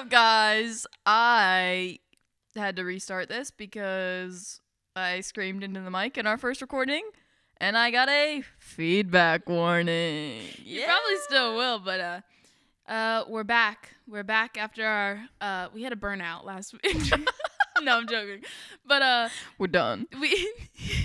up, guys? I had to restart this because I screamed into the mic in our first recording and I got a feedback warning. You probably still will, but uh, uh, we're back. We're back after our uh, we had a burnout last week. no, I'm joking. But uh, We're done. we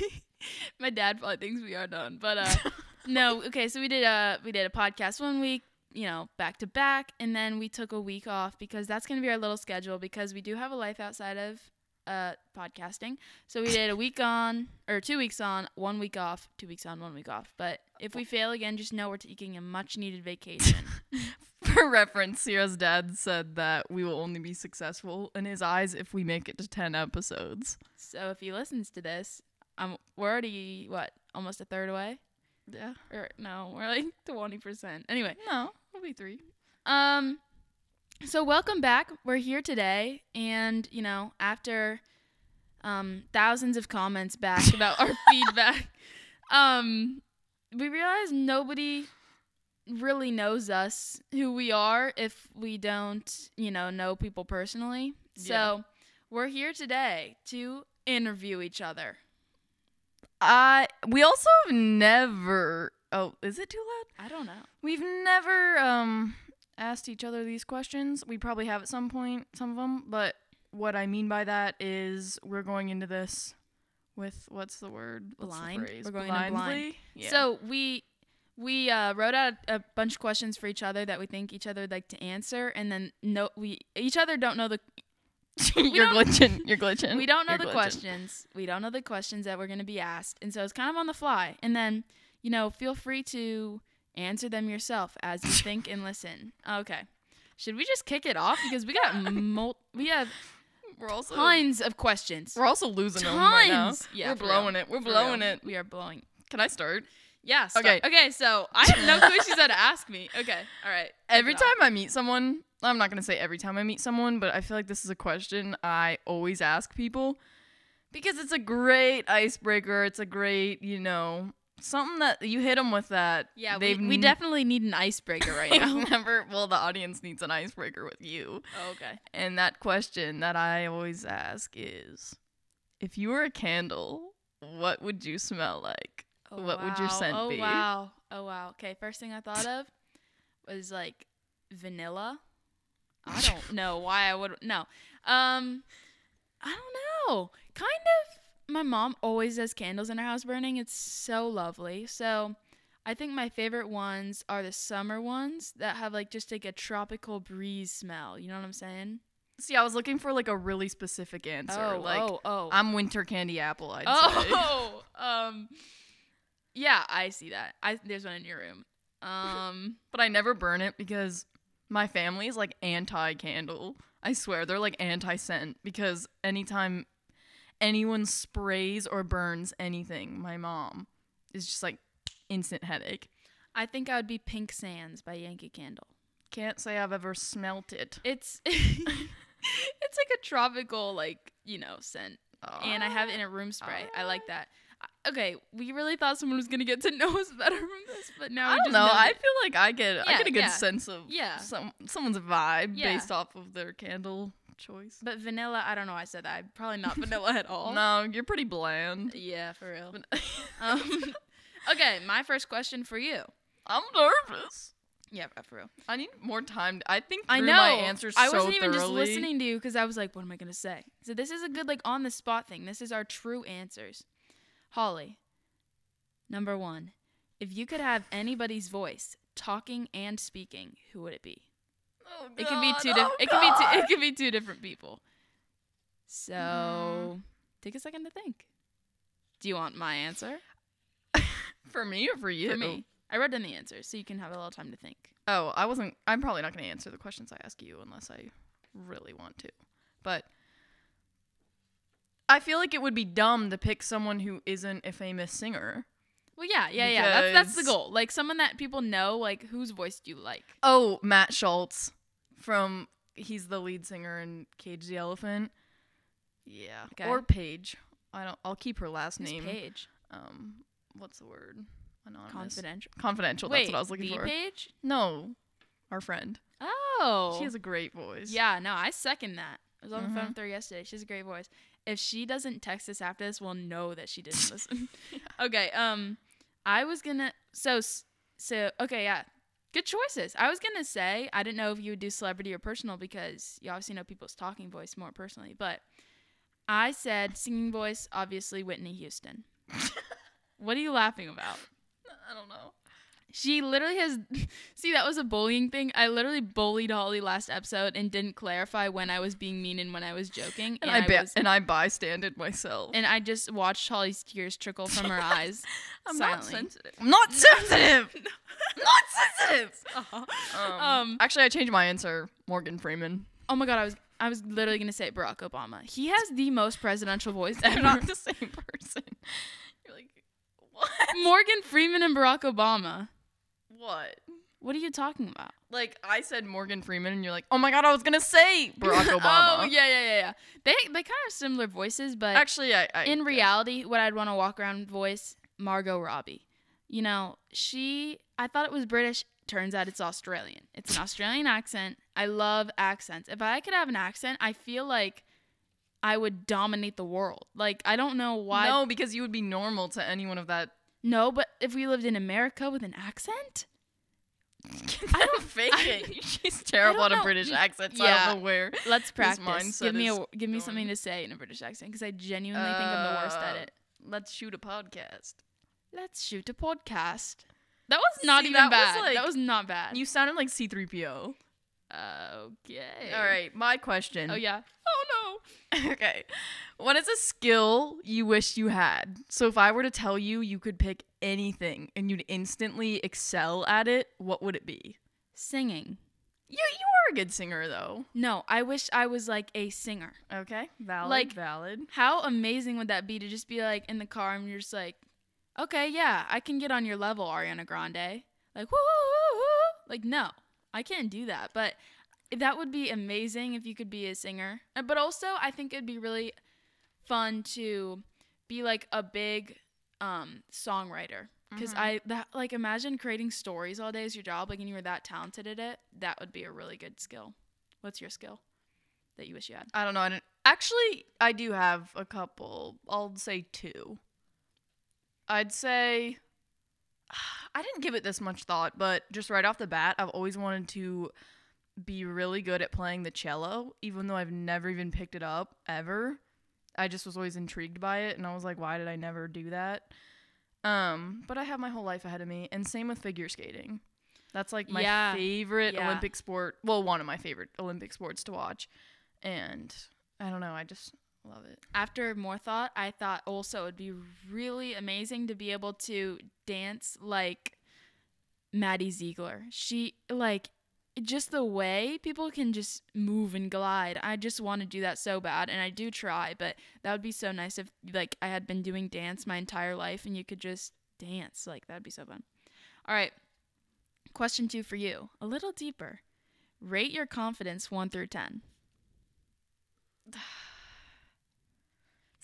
my dad probably thinks we are done, but uh, no. Okay, so we did a we did a podcast one week, you know, back to back, and then we took a week off because that's gonna be our little schedule because we do have a life outside of uh podcasting. So we did a week on or two weeks on, one week off, two weeks on, one week off. But if we fail again, just know we're taking a much needed vacation. For reference, Sierra's dad said that we will only be successful in his eyes if we make it to 10 episodes. so if he listens to this, um, we're already what almost a third away. Yeah. Or no, we're like twenty percent. Anyway, No, be three. Um, so welcome back. We're here today, and you know, after um thousands of comments back about our feedback, um, we realized nobody really knows us, who we are, if we don't, you know, know people personally. So we're here today to interview each other. I we also have never Oh, is it too loud? I don't know. We've never um asked each other these questions. We probably have at some point, some of them, but what I mean by that is we're going into this with what's the word? What's the Blind? phrase? We're going in blind. Blindly? Yeah. So we we uh, wrote out a bunch of questions for each other that we think each other would like to answer, and then no, we each other don't know the you're glitching. You're glitching. we don't know You're the glitching. questions. We don't know the questions that we're gonna be asked, and so it's kind of on the fly. And then you know, feel free to answer them yourself as you think and listen. Okay. Should we just kick it off because we got mul- we have We're also tons of questions. we're also losing them right now. Yeah, we're blowing real. it. We're For blowing real. it. We are blowing. Can I start? Yeah. start. Okay. Okay. So I have no clue she said to ask me. Okay. All right. Every time off. I meet someone, I'm not going to say every time I meet someone, but I feel like this is a question I always ask people because it's a great icebreaker. It's a great, you know, something that you hit them with that. Yeah, we, we definitely need an icebreaker right now. never, well, the audience needs an icebreaker with you. Oh, okay. And that question that I always ask is if you were a candle, what would you smell like? Oh, What would your wow. scent oh, be? wow. Oh wow. Okay, first thing I thought of was like vanilla. I don't know why I would no. Um I don't know. Kind of my mom always does candles in her house burning. It's so lovely. So I think my favorite ones are the summer ones that have like just like a tropical breeze smell. You know what I'm saying? See, I was looking for like a really specific answer. oh, like, oh, oh. I'm winter candy apple, I'd say. Oh, um, yeah, I see that. I there's one in your room. Um, but I never burn it because my family is like anti candle. I swear they're like anti scent because anytime anyone sprays or burns anything, my mom is just like instant headache. I think I would be Pink Sands by Yankee Candle. Can't say I've ever smelt it. It's it's like a tropical like you know scent, and I have it in a room spray. I like that. Okay, we really thought someone was gonna get to know us better from this, but now I don't just know. I feel like I get I get a good yeah. sense of Yeah. some someone's vibe Yeah. based off of their candle choice. but vanilla, I don't know. why I said that. Probably not vanilla at all. No, you're pretty bland. Yeah, for real. Um, okay, my first question for you. I'm nervous. Yeah, for real. I need more time. I think I know. my answers I so wasn't even just listening to you because I was like, what am I gonna say? So this is a good like on the spot thing. This is our true answers. Holly, number one, if you could have anybody's voice, talking and speaking, who would it be? Oh, It can be two. Di- Oh, it can be two. It can be two different people. So Mm. take a second to think. Do you want my answer For me or for you? for me? I wrote down the answers so you can have a little time to think. Oh, I wasn't. I'm probably not going to answer the questions I ask you unless I really want to. But I feel like it would be dumb to pick someone who isn't a famous singer. Well, yeah, yeah, yeah. That's that's the goal. Like someone that people know. Like whose voice do you like? Oh, Matt Shultz from he's the lead singer in Cage the Elephant. Yeah. Okay. Or Paige. I don't I'll keep her last Who's name. Paige? Um what's the word? Anonymous. Confidential. Confidential. Wait, that's what I was looking the for. Page? No. Our friend. Oh. She has a great voice. Yeah, no, I second that. I was on the phone Mhm. with her yesterday. She has a great voice. If she doesn't text us after this, we'll know that she didn't listen. Okay, um I was going to so so okay, yeah. Good choices. I was going to say I didn't know if you would do celebrity or personal because you obviously know people's talking voice more personally, but I said singing voice, obviously Whitney Houston. what are you laughing about? I don't know. She literally has. See, that was a bullying thing. I literally bullied Holly last episode and didn't clarify when I was being mean and when I was joking. And, I, ba- was, and I bystanded myself. and I just watched Holly's tears trickle from her eyes. I'm silently. not sensitive. I'm not sensitive. not sensitive. Um, Um, actually, I changed my answer. Morgan Freeman. Oh my god, I was I was literally gonna say Barack Obama. He has the most presidential voice They're ever. not the same person. You're like, what? Morgan Freeman and Barack Obama. What? What are you talking about? Like I said Morgan Freeman, and you're like, oh my god, I was gonna say Barack oh, Obama. oh yeah, yeah, yeah, yeah. They they kind of similar voices, but Actually, I, I in reality, what I'd want to walk around voice Margot Robbie. You know, she I thought it was British. Turns out it's Australian. It's an Australian accent. I love accents. If I could have an accent, I feel like I would dominate the world. Like I don't know why. No, because you would be normal to anyone of that. No, but if we lived in America with an accent, I don't fake it. She's terrible at a. British accent, so I Yeah. don't know where. let's practice. Give me a give me going. something to say in a British accent because I genuinely think I'm the worst at Uh, it. Let's shoot a podcast. Let's shoot a podcast. That was not See, even that was bad. like- that was not bad. You sounded like C3PO. Okay. All right, my question. Oh yeah. Oh no. okay. What is a skill you wish you had? So if I were to tell you you could pick anything and you'd instantly excel at it, what would it be? Singing. You you are a good singer though. No, I wish I was like a singer. Okay. Valid. Like- valid. How amazing would that be to just be like in the car and you're just like, okay, yeah, I can get on your level, Ariana Grande. Like, woo, woo, woo, woo. Like, no, I can't do that. But that would be amazing if you could be a singer. Uh, But also, I think it'd be really fun to be like a big um, songwriter. Because Mhm. I that like imagine creating stories all day as your job, like, and you were that talented at it. That would be a really good skill. What's your skill that you wish you had? I don't know. I don't, actually, I do have a couple. I'll say two. I'd say I didn't give it this much thought, but just right off the bat, I've always wanted to be really good at playing the cello, even though I've never even picked it up ever. I just was always intrigued by it, and I was like, why did I never do that? Um, but I have my whole life ahead of me, and same with figure skating. That's like my Yeah. favorite Yeah. Olympic sport. Well, one of my favorite Olympic sports to watch, and I don't know, I just love it. after more thought, I thought also it would be really amazing to be able to dance like Maddie Ziegler. She like just the way people can just move and glide. I just want to do that so bad and I do try, but that would be so nice if like I had been doing dance my entire life and you could just dance. Like that'd be so fun. All right. Question 2 for you. A little deeper. Rate your confidence 1 through 10.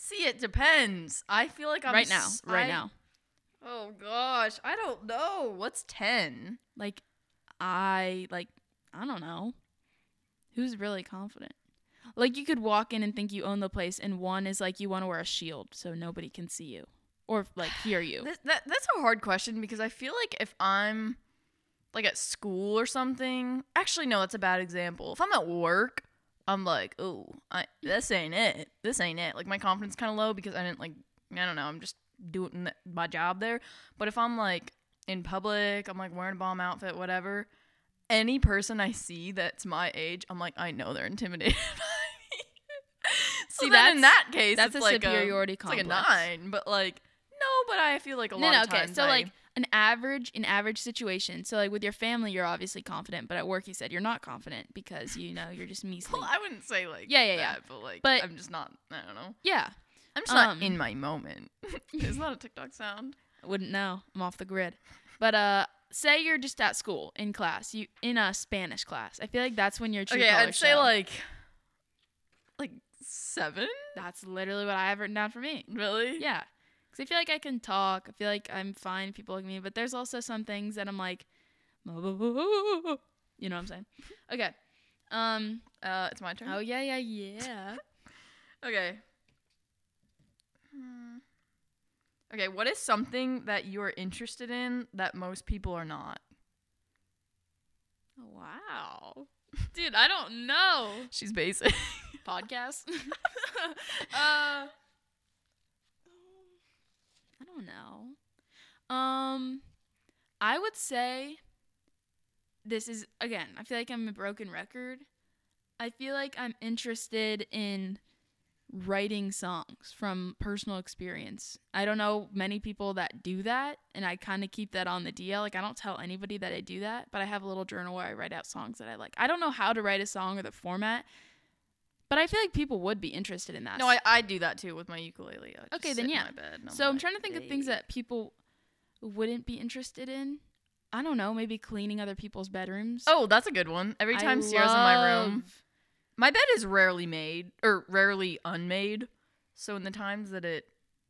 See, it depends. I feel like I'm right now. s- Right I- now. Oh gosh, I don't know. What's ten? like I like I don't know. Who's really confident? Like you could walk in and think you own the place and one is like you want to wear a shield so nobody can see you or like hear you. That, that that's a hard question because I feel like if I'm like at school or something, actually no, that's a bad example. If I'm at work, I'm like, oh, I this ain't it. This ain't it. Like my confidence kind of low because I didn't like I don't know. I'm just doing my job there. But if I'm like in public, I'm like wearing a bomb outfit, whatever. Any person I see that's my age, I'm like, I know they're intimidated. by so See, then in that case, that's it's a like superiority It's like a nine, but like no, but I feel like a no, lot no, of okay. times. So I- like an average an average situation. So like with your family you're obviously confident, but at work you said you're not confident because you know you're just measly. well, I wouldn't say like Yeah, yeah, yeah. that, but like But- I'm just not. I don't know. yeah. I'm just not Um, in my moment. Is that a TikTok sound? I wouldn't know. I'm off the grid. But uh say you're just at school in class, you in a Spanish class. I feel like that's when your true Okay, I'd colors say show. like like seven. That's literally what I have written down for me. Really? Yeah. Because I feel like I can talk. I feel like I'm fine. People at me. But there's also some things that I'm like, You know what I'm saying? Okay. Um. Uh, it's my turn. Oh yeah, yeah, yeah. Okay. Hmm. Okay, what is something that you are interested in that most people are not? wow, dude, I don't know. She's basic. Podcast. uh. I don't know. Um, I would say this is again. I feel like I'm a broken record. I feel like I'm interested in writing songs from personal experience. I don't know many people that do that, and I kind of keep that on the DL. Like I don't tell anybody that I do that, but I have a little journal where I write out songs that I like. I don't know how to write a song or the format, but I feel like people would be interested in that. no, I, I do that too with my ukulele. I Okay, then yeah. my bed and so I'm like, trying to think of things that people wouldn't be interested in. I don't know, maybe cleaning other people's bedrooms. Oh, that's a good one. Every I time Sierra's in my room, my bed is rarely made or rarely unmade. So in the times that it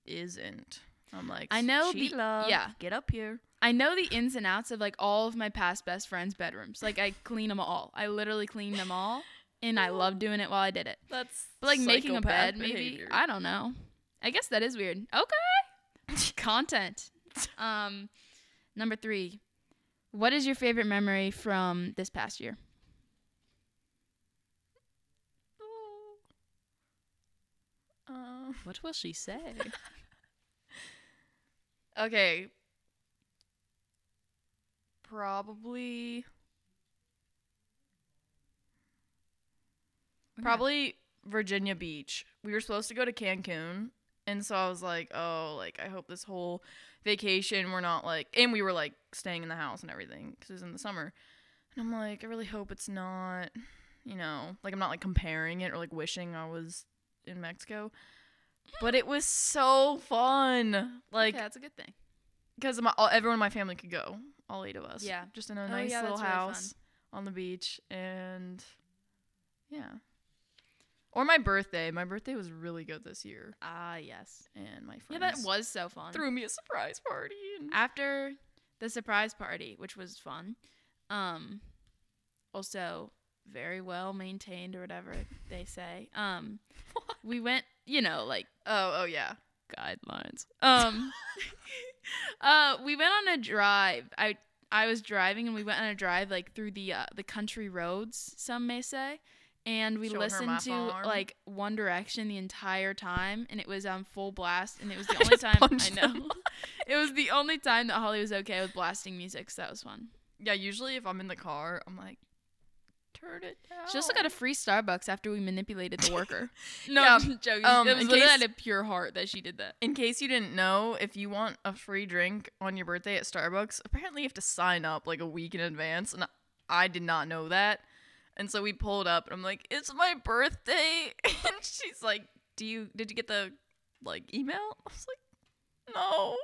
isn't, I'm like, I know the- Sheila, yeah. get up here. I know the ins and outs of like all of my past best friends' bedrooms. Like I clean them all. I literally clean them all, and I love doing it while I did it. That's But like making a bed, maybe. I don't know. I guess that is weird. Okay, content. Um, number three. What is your favorite memory from this past year? Uh, What will she say? okay. Probably. Probably Virginia Beach. We were supposed to go to Cancun, and so I was like, "Oh, like I hope this whole vacation we're not like." And we were like staying in the house and everything because it was in the summer. And I'm like, I really hope it's not, you know, like I'm not like comparing it or like wishing I was in Mexico. But it was so fun, like okay, that's a good thing. because my all, everyone in my family could go, all eight of us. Yeah. just in a Oh, nice yeah, little that's really fun. house on the beach, and yeah. Or my birthday. My birthday was really good this year, Ah, yes. and my friends. Yeah, that was so fun. threw me a surprise party. And After the surprise party, which was fun, um, also very well maintained or whatever they say. Um, we went, you know, like oh, oh yeah. guidelines. Um, uh, we went on a drive. I I was driving and we went on a drive like through the uh, the country roads, some may say. And we listened to like One Direction the entire time, and it was on full blast. And it was the I only time I know. it was the only time that Holly was okay with blasting music, so that was fun. Yeah, usually if I'm in the car, I'm like, turn it down. She also got a free Starbucks after we manipulated the worker. no, Yeah, I'm joking. um, it was in literally case- out of pure heart that she did that. In case you didn't know, if you want a free drink on your birthday at Starbucks, apparently you have to sign up like a week in advance, and I did not know that. And so we pulled up, and I'm like, "It's my birthday," and she's like, "Do you did you get the like email?" I was like, "No."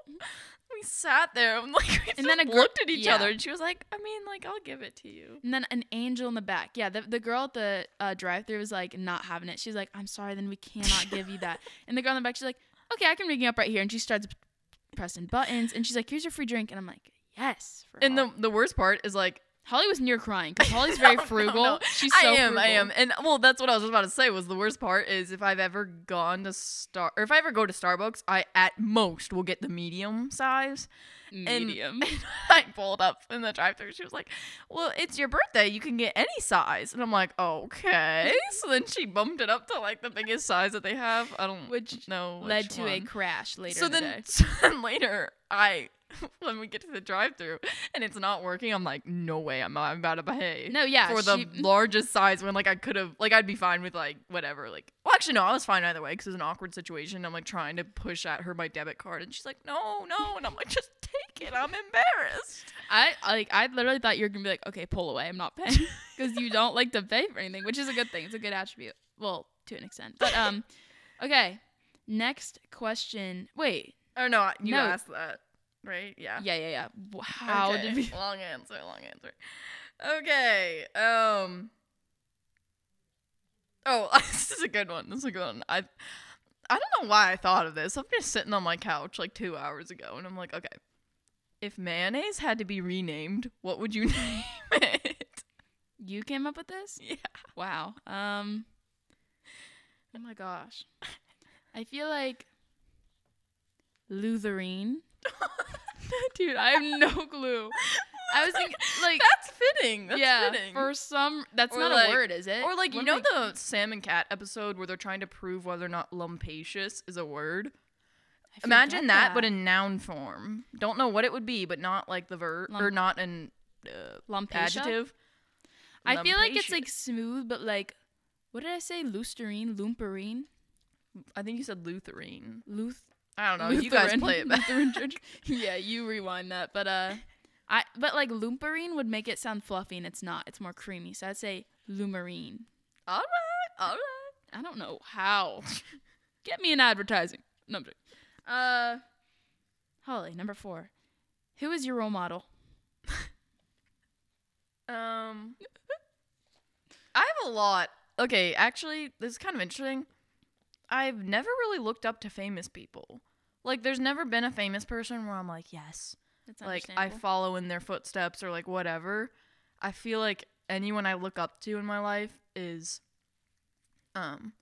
We sat there, I'm like, we And then gr- looked at each yeah. other, and she was like, "I mean, like, I'll give it to you." And then an angel in the back. Yeah, the, the girl at the uh, drive-through was like not having it. She's like, "I'm sorry, then we cannot give you that." And the girl in the back, she's like, "Okay, I can ring you up right here." And she starts pressing buttons, and she's like, "Here's your free drink." And I'm like, "Yes." And the the worst part is like Holly was near crying because Holly's very No, no, frugal. no. She's so I am, I am, and well, that's what I was just about to say. Was the worst part is if I've ever gone to Star, or if I ever go to Starbucks, I at most will get the medium size. And- Medium. I pulled up in the drive-thru. She was like, "Well, it's your birthday. You can get any size." And I'm like, "Okay." so then she bumped it up to like the biggest size that they have. I don't Which know. led which to a crash later So then, day. so then later, I when we get to the drive-through and it's not working, I'm like, "No way! I'm, I'm about to pay." No, yeah, for the she- largest size when like I could have like I'd be fine with like whatever like well actually no I was fine either way because it was an awkward situation I'm like trying to push at her my debit card and she's like no no and I'm like just take it I'm embarrassed I like I literally thought you were gonna be like, okay, pull away, I'm not paying because you don't like to pay for anything, which is a good thing. It's a good attribute. Well, to an extent. But um, okay. Next question. Wait. oh no you No. asked that right yeah Yeah, yeah, yeah. W- How Okay, did we? long answer long answer okay um oh this is a good one this is a good one I I don't know why I thought of this I'm just sitting on my couch like two hours ago and I'm like okay if mayonnaise had to be renamed what would you name it You came up with this? Yeah. Wow. Um. Oh my gosh. I feel like Lutherine. Dude, I have no clue. I was thinking, like, That's fitting. That's yeah, fitting. for some, that's Or not like- a word, is it? or like you know the salmon cat episode where they're trying to prove whether or not lumpacious is a word. Imagine forget that, but in noun form. Don't know what it would be, but not like the verb or not an uh, adjective. I feel like it's like smooth, but like, what did I say? Lusterine, lumperine, I think you said Lutherine. Luth. I don't know. You guys play it back. Lutheran church. yeah, you rewind that. But uh, I but like lumperine would make it sound fluffy, and it's not. It's more creamy. So I'd say lumarine. all right, all right. I don't know how. Get me an advertising. No, I'm joking. Uh, Holly, number four. Who is your role model? Um, I have a lot. Okay, actually, this is kind of interesting. I've never really looked up to famous people. Like, there's never been a famous person where I'm like, yes, That's like I follow in their footsteps or like whatever. I feel like anyone I look up to in my life is, um,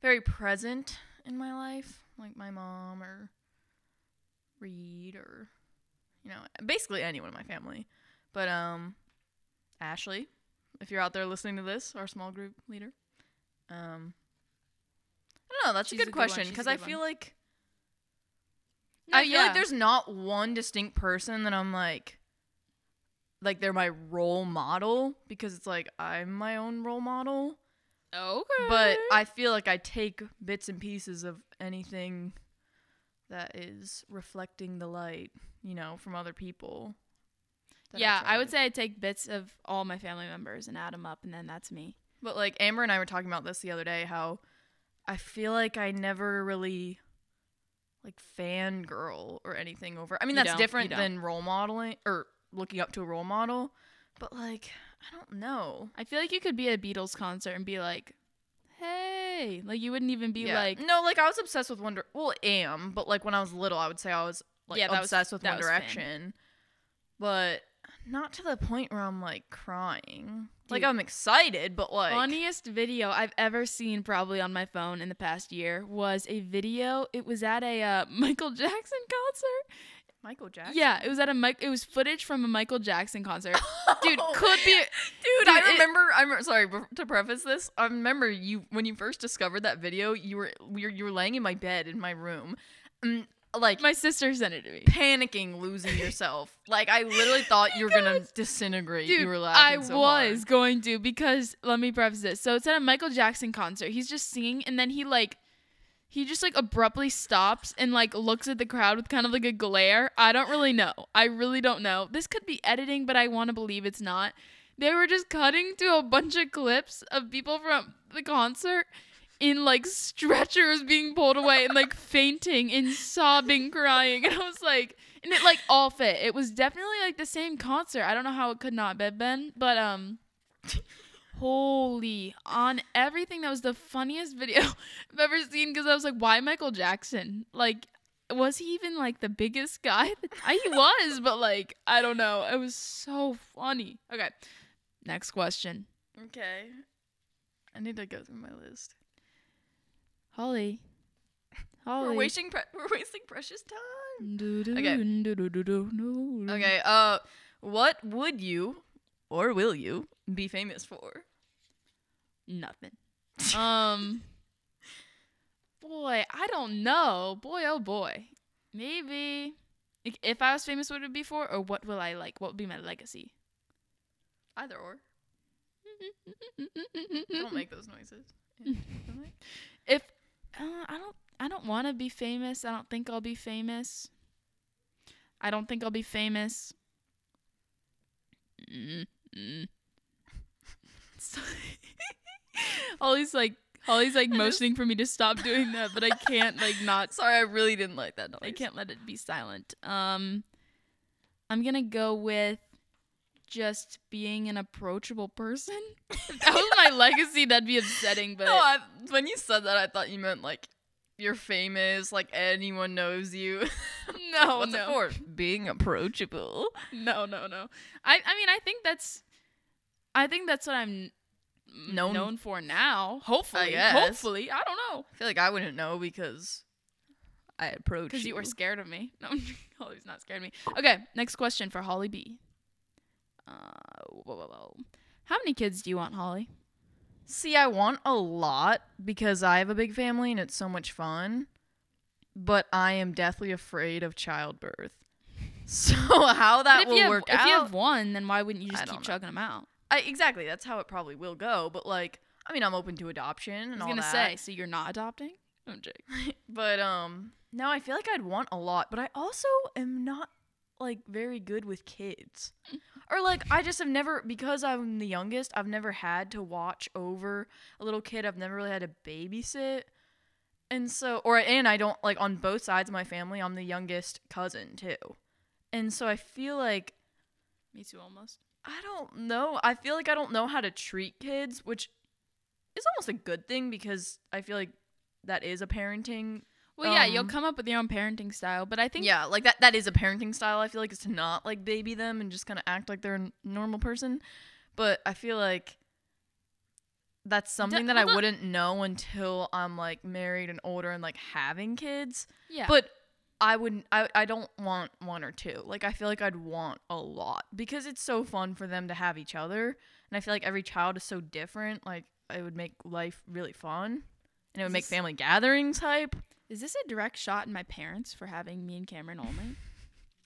very present in my life, like my mom or Reed or, you know, basically anyone in my family. But um, Ashley, if you're out there listening to this, our small group leader. Um, I don't know. That's She's a a good good question because I feel one. like No, I feel yeah. like there's not one distinct person that I'm like, like they're my role model because it's like I'm my own role model. okay, But I feel like I take bits and pieces of anything that is reflecting the light, you know, from other people. yeah, try I would say I take bits of all my family members and add them up, and then that's me. But like Amber and I were talking about this the other day, how I feel like I never really like fangirl or anything over. I mean, You that's different than role modeling or looking up to a role model. But like, I don't know. I feel like you could be at a Beatles concert and be like, "Hey," like you wouldn't even be Yeah. like, no, like I was obsessed with Wonder. Well, am, but like when I was little, I would say I was like Yeah, that was- obsessed with One. Direction, but not to the point where I'm like crying. Like I'm excited, but like funniest video I've ever seen probably on my phone in the past year was a video. It was at a uh, Michael Jackson concert. Michael Jackson. Yeah, it was at a Mike. It was footage from a Michael Jackson concert. Dude, could be. Dude, Dude, I it- remember. I'm sorry to preface this. I remember you when you first discovered that video. You were you were, you were laying in my bed in my room, and, like My sister sent it to me. panicking, losing yourself. like I literally thought you were gonna disintegrate. Dude, you were I laughing so hard. was going to because let me preface this. So it's at a Michael Jackson concert. He's just singing and then he like he just like abruptly stops and like looks at the crowd with kind of like a glare. I don't really know. I really don't know. This could be editing, but I want to believe it's not. They were just cutting to a bunch of clips of people from the concert in like stretchers being pulled away and like fainting and sobbing, crying. And I was like, and it like all fit. It was definitely like the same concert. I don't know how it could not have been, but um, holy on everything. That was the funniest video I've ever seen because I was like, why Michael Jackson? Like, was he even like the biggest guy? He was, but like, I don't know. It was so funny. Okay, next question, Okay. I need to go through my list. Holly. Holly. We're wasting pre- we're wasting precious time. Okay. Okay. Okay. Uh, what would you or will you be famous for? Nothing. Um. boy, I don't know. Boy, oh boy. Maybe. If I was famous, what would it be for? Or what will I like? What would be my legacy? Either or. Don't make those noises. Yeah, don't they? if uh, I don't, I don't want to be famous. I don't think I'll be famous. I don't think I'll be famous. Mm, mm. So- Holly's like, Holly's like motioning for me to stop doing that, but I can't like not. Sorry, I really didn't like that noise. I can't let it be silent. Um, I'm gonna go with just being an approachable person. if that was my legacy, that'd be upsetting. But No, I, when you said that, I thought you meant like you're famous, like anyone knows you. no, What's no. it for? Being approachable. No, no, no. I I mean I think that's I think that's what I'm Known- known for now. Hopefully, guess. hopefully, I don't know. I feel like I wouldn't know because I approached Because you were scared of me. No, Holly's not scared of me. Okay, next question for Holly B. Uh, whoa, whoa, whoa. How many kids do you want, Holly? See, I want a lot because I have a big family and it's so much fun. But I am deathly afraid of childbirth. So how that will have, work if out? If you have one, then why wouldn't you just keep know. chugging them out? I, exactly, that's how it probably will go. But like, I mean, I'm open to adoption and I was all gonna that. say, so you're not adopting? I'm joking. but um, no, I feel like I'd want a lot. But I also am not like very good with kids, or like I just have never because I'm the youngest. I've never had to watch over a little kid. I've never really had to babysit. And so, or, and I don't like on both sides of my family, I'm the youngest cousin too. And so I feel like Me too, almost. I don't know. I feel like I don't know how to treat kids, which is almost a good thing because I feel like that is a parenting. Well, yeah, you'll Um, come up with your own parenting style, but I think yeah, like that that is a parenting style. I feel like is to not like baby them and just kind of act like they're a normal person. But I feel like that's something that I wouldn't know until I'm like married and older and like having kids. yeah. But I wouldn't I, I don't want one or two. Like I feel like I'd want a lot because it's so fun for them to have each other. And I feel like every child is so different. Like it would make life really fun. And it would make family gatherings hype. Is this a direct shot in my parents for having me and Cameron only?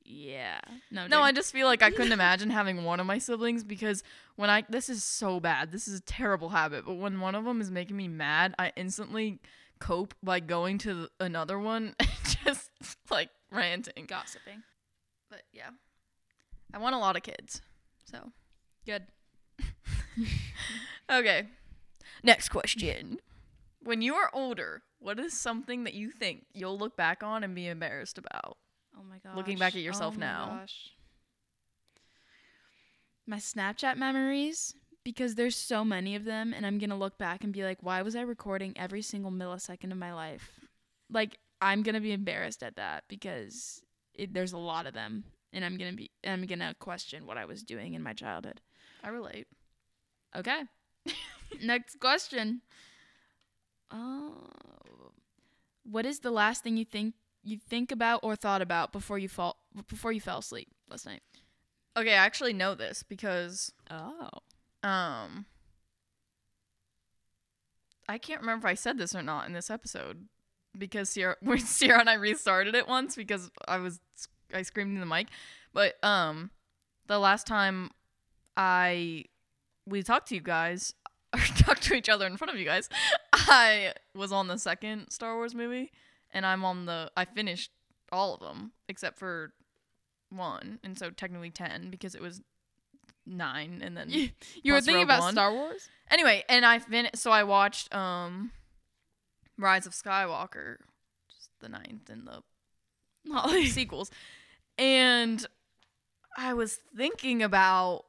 yeah. No. No, I just feel like I couldn't imagine having one of my siblings because when I this is so bad. This is a terrible habit, but when one of them is making me mad, I instantly cope by going to another one and just like ranting. gossiping. But yeah. I want a lot of kids. So, Good. okay. Next question. When you are older, what is something that you think you'll look back on and be embarrassed about? Oh my gosh. Looking back at yourself Oh my now. gosh. My Snapchat memories because there's so many of them and I'm going to look back and be like, "Why was I recording every single millisecond of my life?" Like I'm going to be embarrassed at that because it, there's a lot of them and I'm going to be I'm going to question what I was doing in my childhood. I relate. Okay. Next question. Oh, what is the last thing you think you think about or thought about before you fall before you fell asleep last night? Okay, I actually know this because Oh. um I can't remember if I said this or not in this episode because Sierra, when Sierra and I restarted it once because I was I screamed in the mic, but um the last time I we talked to you guys or talked to each other in front of you guys, I was on the second Star Wars movie and I'm on the I finished all of them except for one and so technically 10 because it was 9 and then You, you were thinking Rogue about One. Star Wars? Anyway, and I fin- so I watched um Rise of Skywalker, just the ninth and the sequels. And I was thinking about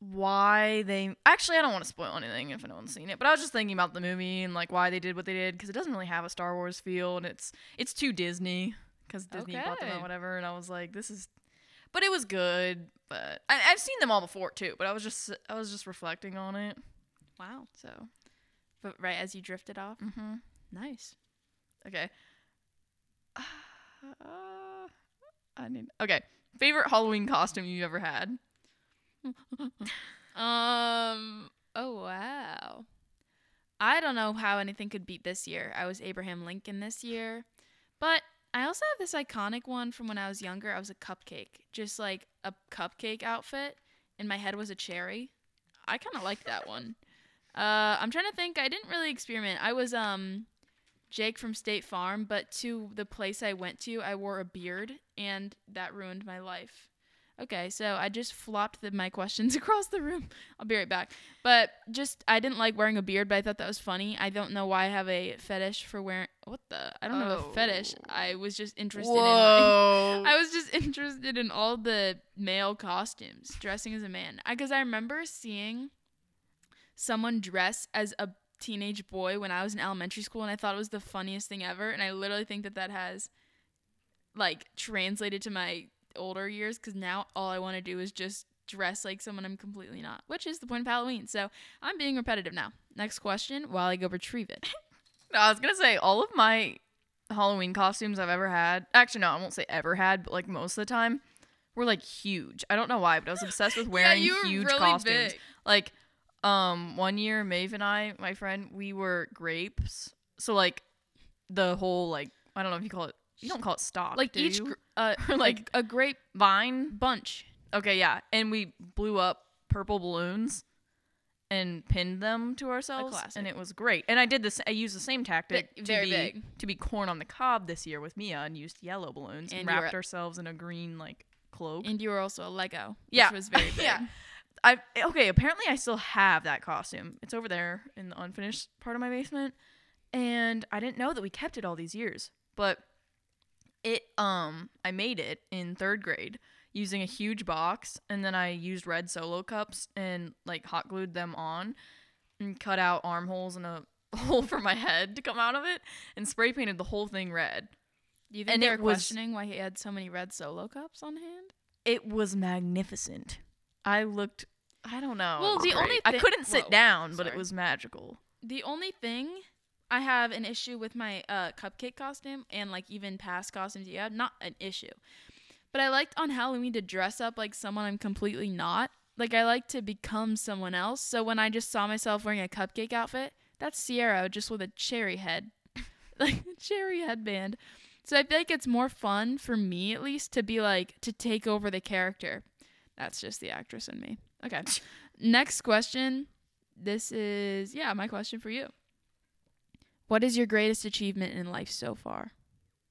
why they actually I don't want to spoil anything if no one's seen it, but I was just thinking about the movie and like why they did what they did because it doesn't really have a Star Wars feel and it's it's too Disney because Disney bought them Okay. out whatever and I was like this is but it was good but I, I've seen them all before too but I was just I was just reflecting on it Wow. so But right as you drifted off. mm-hmm. Nice. Okay. Uh, I need. Okay. Favorite Halloween costume you ever had? Um. Oh wow. I don't know how anything could beat this year. I was Abraham Lincoln this year, but I also have this iconic one from when I was younger. I was a cupcake, just like a cupcake outfit, and my head was a cherry. I kind of like that one. Uh, I'm trying to think. I didn't really experiment. I was um Jake from State Farm, but to the place I went to, I wore a beard, and that ruined my life. Okay, so I just flopped the, my questions across the room. I'll be right back. But just I didn't like wearing a beard, but I thought that was funny. I don't know why I have a fetish for wearing what the I don't have a fetish. Oh. I was just interested in Whoa. I was just interested in all the male costumes, dressing as a man. Because I, remember seeing someone dress as a teenage boy when I was in elementary school, and I thought it was the funniest thing ever. And I literally think that that has like translated to my older years because now all I want to do is just dress like someone I'm completely not, which is the point of Halloween. So I'm being repetitive now. Next question while I go retrieve it. No, I was gonna say all of my Halloween costumes I've ever had. Actually, no, I won't say ever had, but like most of the time, were like huge. I don't know why, but I was obsessed with wearing were huge really costumes. big. Like, um, one year, Maeve and I, my friend, we were grapes. So like, the whole like I don't know if you call it. You don't call it stock, Like do each, you? uh, like like- a grape vine. bunch. Okay, yeah, and we blew up purple balloons and pinned them to ourselves, and it was great. And I did this. I used the same tactic Big- to be big. to be corn on the cob this year with Mia, and used yellow balloons and, And wrapped ourselves in a green like cloak. And you were also a Lego, yeah. which was very big. Yeah. I okay. Apparently, I still have that costume. It's over there in the unfinished part of my basement, and I didn't know that we kept it all these years. But it, um, I made it in third grade using a huge box, and then I used red Solo cups and like hot glued them on, and cut out armholes and a hole for my head to come out of it, and spray painted the whole thing red. Do you think And they were was- questioning why he had so many red solo cups on hand? It was magnificent. I looked. I don't know. Well, was the only great. I couldn't sit Whoa, down, but it was magical. The only thing I have an issue with my uh, cupcake costume and like even past costumes you had, not an issue. But I liked on Halloween to dress up like someone I'm completely not. Like I like to become someone else. So when I just saw myself wearing a cupcake outfit, that's Sierra just with a cherry head. like a cherry headband. So I feel like it's more fun for me at least to be like to take over the character. That's just the actress in me. Okay. Next question. This is yeah, my question for you. What is your greatest achievement in life so far?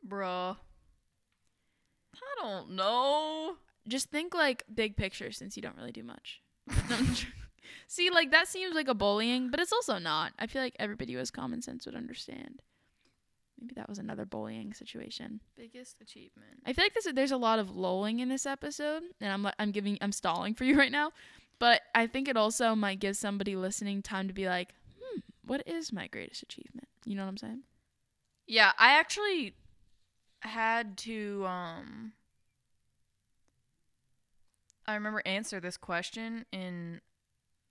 Bruh. I don't know. Just think like big picture since you don't really do much. No, I'm joking. See, like that seems like a bullying, but it's also not. I feel like everybody who has common sense would understand. Maybe that was another bullying situation. Biggest achievement. I feel like this, there's a lot of lulling in this episode, and I'm I'm giving I'm stalling for you right now, but I think it also might give somebody listening time to be like, hmm, what is my greatest achievement? You know what I'm saying? Yeah, I actually had to um I remember answer this question in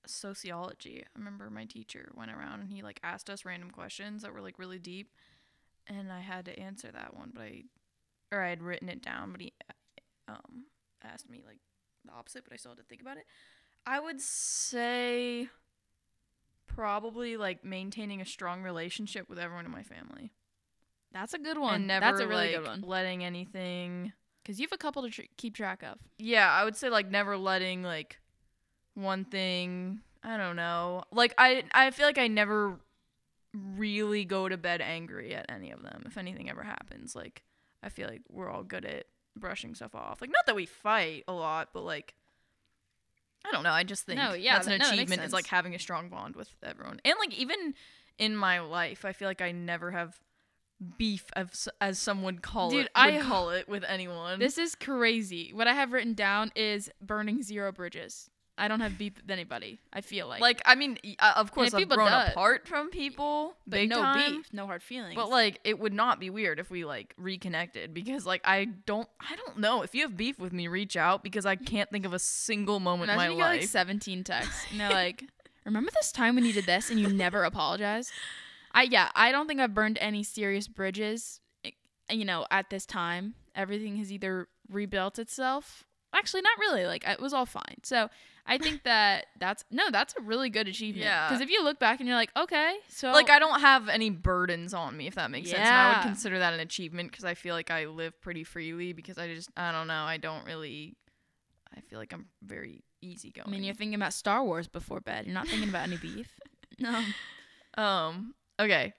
sociology. I remember my teacher went around and he like asked us random questions that were like really deep and I had to answer that one, but I or I had written it down, but he um asked me like the opposite, but I still had to think about it. I would say probably like maintaining a strong relationship with everyone in my family. That's a good one. and never That's a really like good one. letting anything because you have a couple to tr- keep track of. yeah i would say like never letting like one thing i don't know. Like i i feel like i never really go to bed angry at any of them if anything ever happens. Like i feel like we're all good at brushing stuff off. Like not that we fight a lot but like i don't know i just think No, yeah, that's an that- no, achievement is like having a strong bond with everyone and like even in my life i feel like i never have beef as, as some would call Dude, it I- call it with anyone This is crazy. What I have written down is burning zero bridges. I don't have beef with anybody. I feel like like I mean, uh, of course, I've people grown does- apart from people, but no time. beef, no hard feelings. But like, it would not be weird if we like reconnected because like I don't, I don't know if you have beef with me, reach out because I can't think of a single moment Imagine in you my like life. 17 texts and they're like, "Remember this time when you did this and you never apologized?" I yeah, I don't think I've burned any serious bridges. eh, You know, at this time, everything has either rebuilt itself. Actually, not really. Like it was all fine. So I think that that's no, that's a really good achievement. Yeah. Because if you look back and you're like, okay, so like I don't have any burdens on me, if that makes sense. And I would consider that an achievement because I feel like I live pretty freely because I just, I don't know, I don't really, I feel like I'm very easygoing. I mean, you're thinking about Star Wars before bed. You're not thinking about any beef. No. Um. Okay.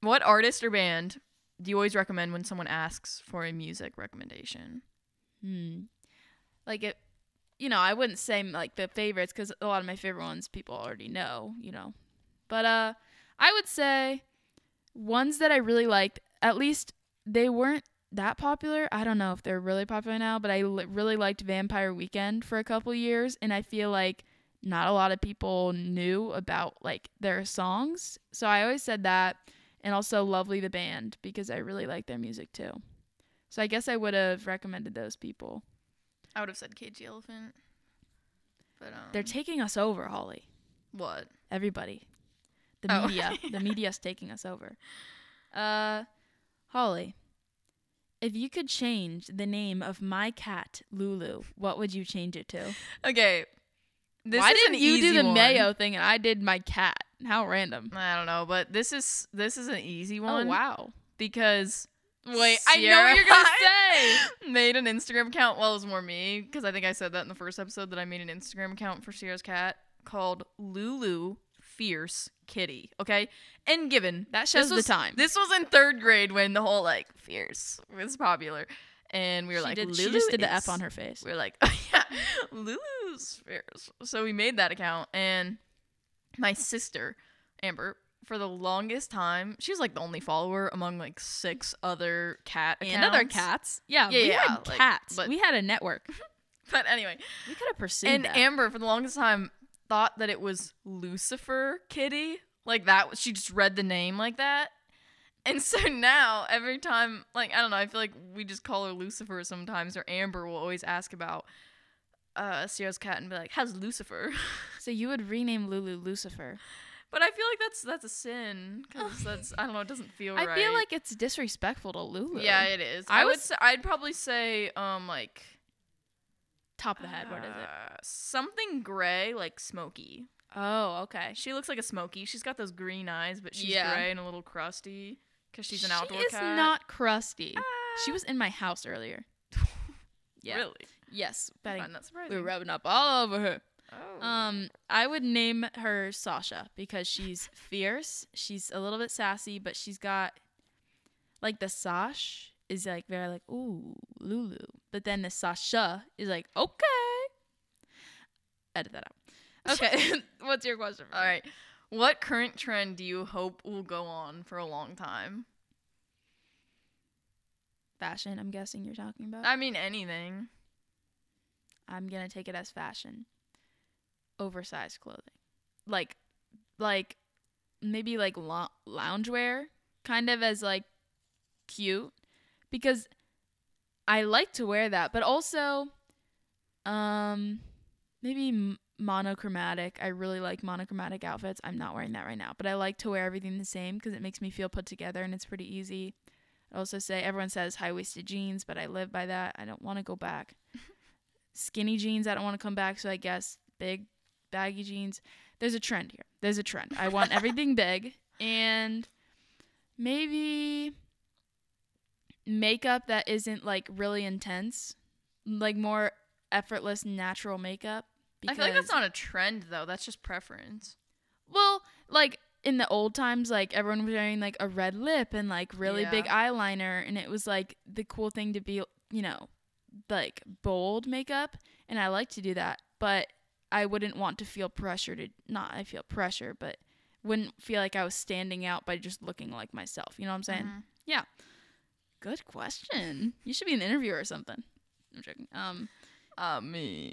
What artist or band do you always recommend when someone asks for a music recommendation? Hmm. Like it, you know, I wouldn't say like the favorites because a lot of my favorite ones people already know, you know. But uh, I would say ones that I really liked. At least they weren't that popular. I don't know if they're really popular now, but I li- really liked Vampire Weekend for a couple years, and I feel like not a lot of people knew about like their songs. So I always said that, and also Lovely the band because I really like their music too. So I guess I would have recommended those people. I would have said Cage the Elephant. But um, They're taking us over, Holly. what? Everybody. The Oh. media. the media's taking us over. Uh Holly. If you could change the name of my cat, Lulu, what would you change it to? Okay. This Why didn't you do the one. mayo thing and I did my cat? How random. I don't know, but this is this is an easy Oh one wow. because Wait, I know what you're gonna say. made an Instagram account. Well, it was more me because I think I said that in the first episode that I made an Instagram account for Sierra's cat called Lulu Fierce Kitty. Okay, and given That shows this the time. This was in third grade when the whole like fierce was popular, and we were she, like, did, Lulu she just did the F on her face. we are like, oh, yeah, Lulu's fierce. So we made that account, and my sister Amber. For the longest time, she was like the only follower among like six other cat And other cats. Yeah, Yeah, we yeah, had like, cats. but- we had a network. But anyway, We could have pursued and that. Amber for the longest time thought that it was Lucifer Kitty. Like that she just read the name like that. And so now every time like I don't know, I feel like we just call her Lucifer sometimes or Amber will always ask about uh Sierra's cat and be like, "How's Lucifer?" so you would rename Lulu Lucifer. But I feel like that's that's a sin cuz that's I don't know, it doesn't feel right. I right. feel like it's disrespectful to Lulu. Yeah, it is. I I, would say, I'd probably say um like top of the head. What is it? uh, Something gray like smoky. Oh, okay. She looks like a Smoky. She's got those green eyes, but she's Yeah. gray and a little crusty because she's an outdoor She is cat. not crusty. Ah. She was in my house earlier. Yeah. really. Yes. I Betting find that we surprising. were rubbing up all over her. Oh. Um, I would name her Sasha because she's fierce. She's a little bit sassy, but she's got like the Sash is like very like ooh Lulu, but then the Sasha is like okay. Edit that out. Okay, what's your question? all right. What current trend do you hope will go on for a long time? fashion. I'm guessing you're talking about. I mean, anything. I'm gonna take it as fashion. Oversized clothing, like, like, maybe like lo- loungewear, kind of as like cute, because I like to wear that, but also, um, maybe m- monochromatic. I really like monochromatic outfits. I'm not wearing that right now, but I like to wear everything the same because it makes me feel put together and it's pretty easy. I also say everyone says high waisted jeans, but I live by that. I don't want to go back. Skinny jeans, I don't want to come back. So I guess big, baggy jeans. There's a trend here. There's a trend. I want everything big and maybe makeup that isn't like really intense, like more effortless, natural makeup. I feel like that's not a trend though. That's just preference. well, like in the old times, like everyone was wearing like a red lip and like really Yeah. big eyeliner, and it was like the cool thing to be, you know, like bold makeup. And I like to do that, but I wouldn't want to feel pressure to not. I feel pressure, but wouldn't feel like I was standing out by just looking like myself. You know what I'm saying? Mhm. Good question. You should be an interviewer or something. I'm joking. Um. I mean,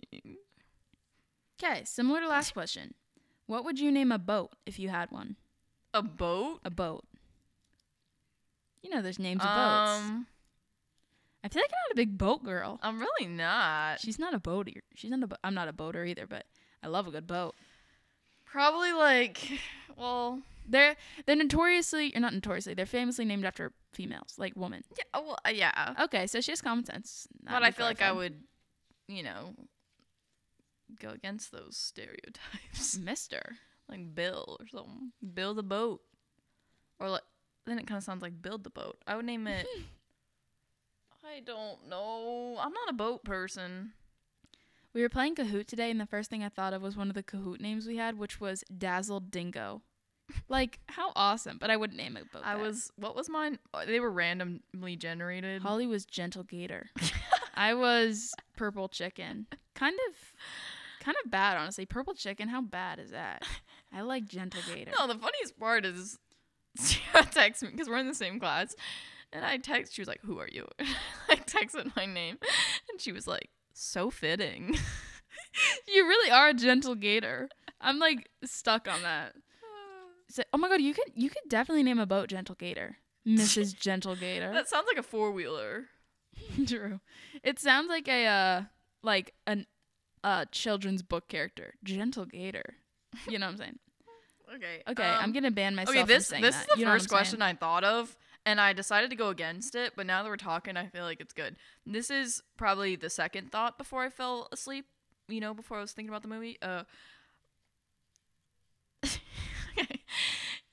Okay. Similar to last question. What would you name a boat if you had one? a boat. A boat. You know, there's names of boats. I feel like I'm not a big boat girl. I'm really not. She's not a boater. She's not a. Bo- I'm not a boater either, but I love a good boat. Probably like, well, They're they're notoriously, or not notoriously, they're famously named after females, like women. yeah, well, uh, yeah. Okay, so she has common sense. Not but I feel like I would, you know, go against those stereotypes. Mister. like Bill or something. Build a boat. Or like then it kind of sounds like build the boat. I would name it I don't know. I'm not a boat person. We were playing Kahoot today, and the first thing I thought of was one of the Kahoot names we had, which was Dazzled Dingo. Like, how awesome! But I wouldn't name a boat. I that. was what was mine? Uh, They were randomly generated. Holly was Gentle Gator. I was Purple Chicken. Kind of, kind of bad, honestly. Purple Chicken. How bad is that? I like Gentle Gator. No, the funniest part is Sarah texted me because we're in the same class, and I text. She was like, "Who are you?" I texted my name, and she was like, "So fitting." You really are a Gentle Gator. I'm like stuck on that. So, oh my god, you could you could definitely name a boat Gentle Gator, Mrs. Gentle Gator. that sounds like a four wheeler. True. It sounds like a uh like an uh children's book character, Gentle Gator. You know what I'm saying? Okay. Okay, um, I'm gonna ban myself. Okay, this this that. is the You know first question I thought of, and I decided to go against it. But now that we're talking, I feel like it's good. This is probably the second thought before I fell asleep. You know, before I was thinking about the movie. Uh,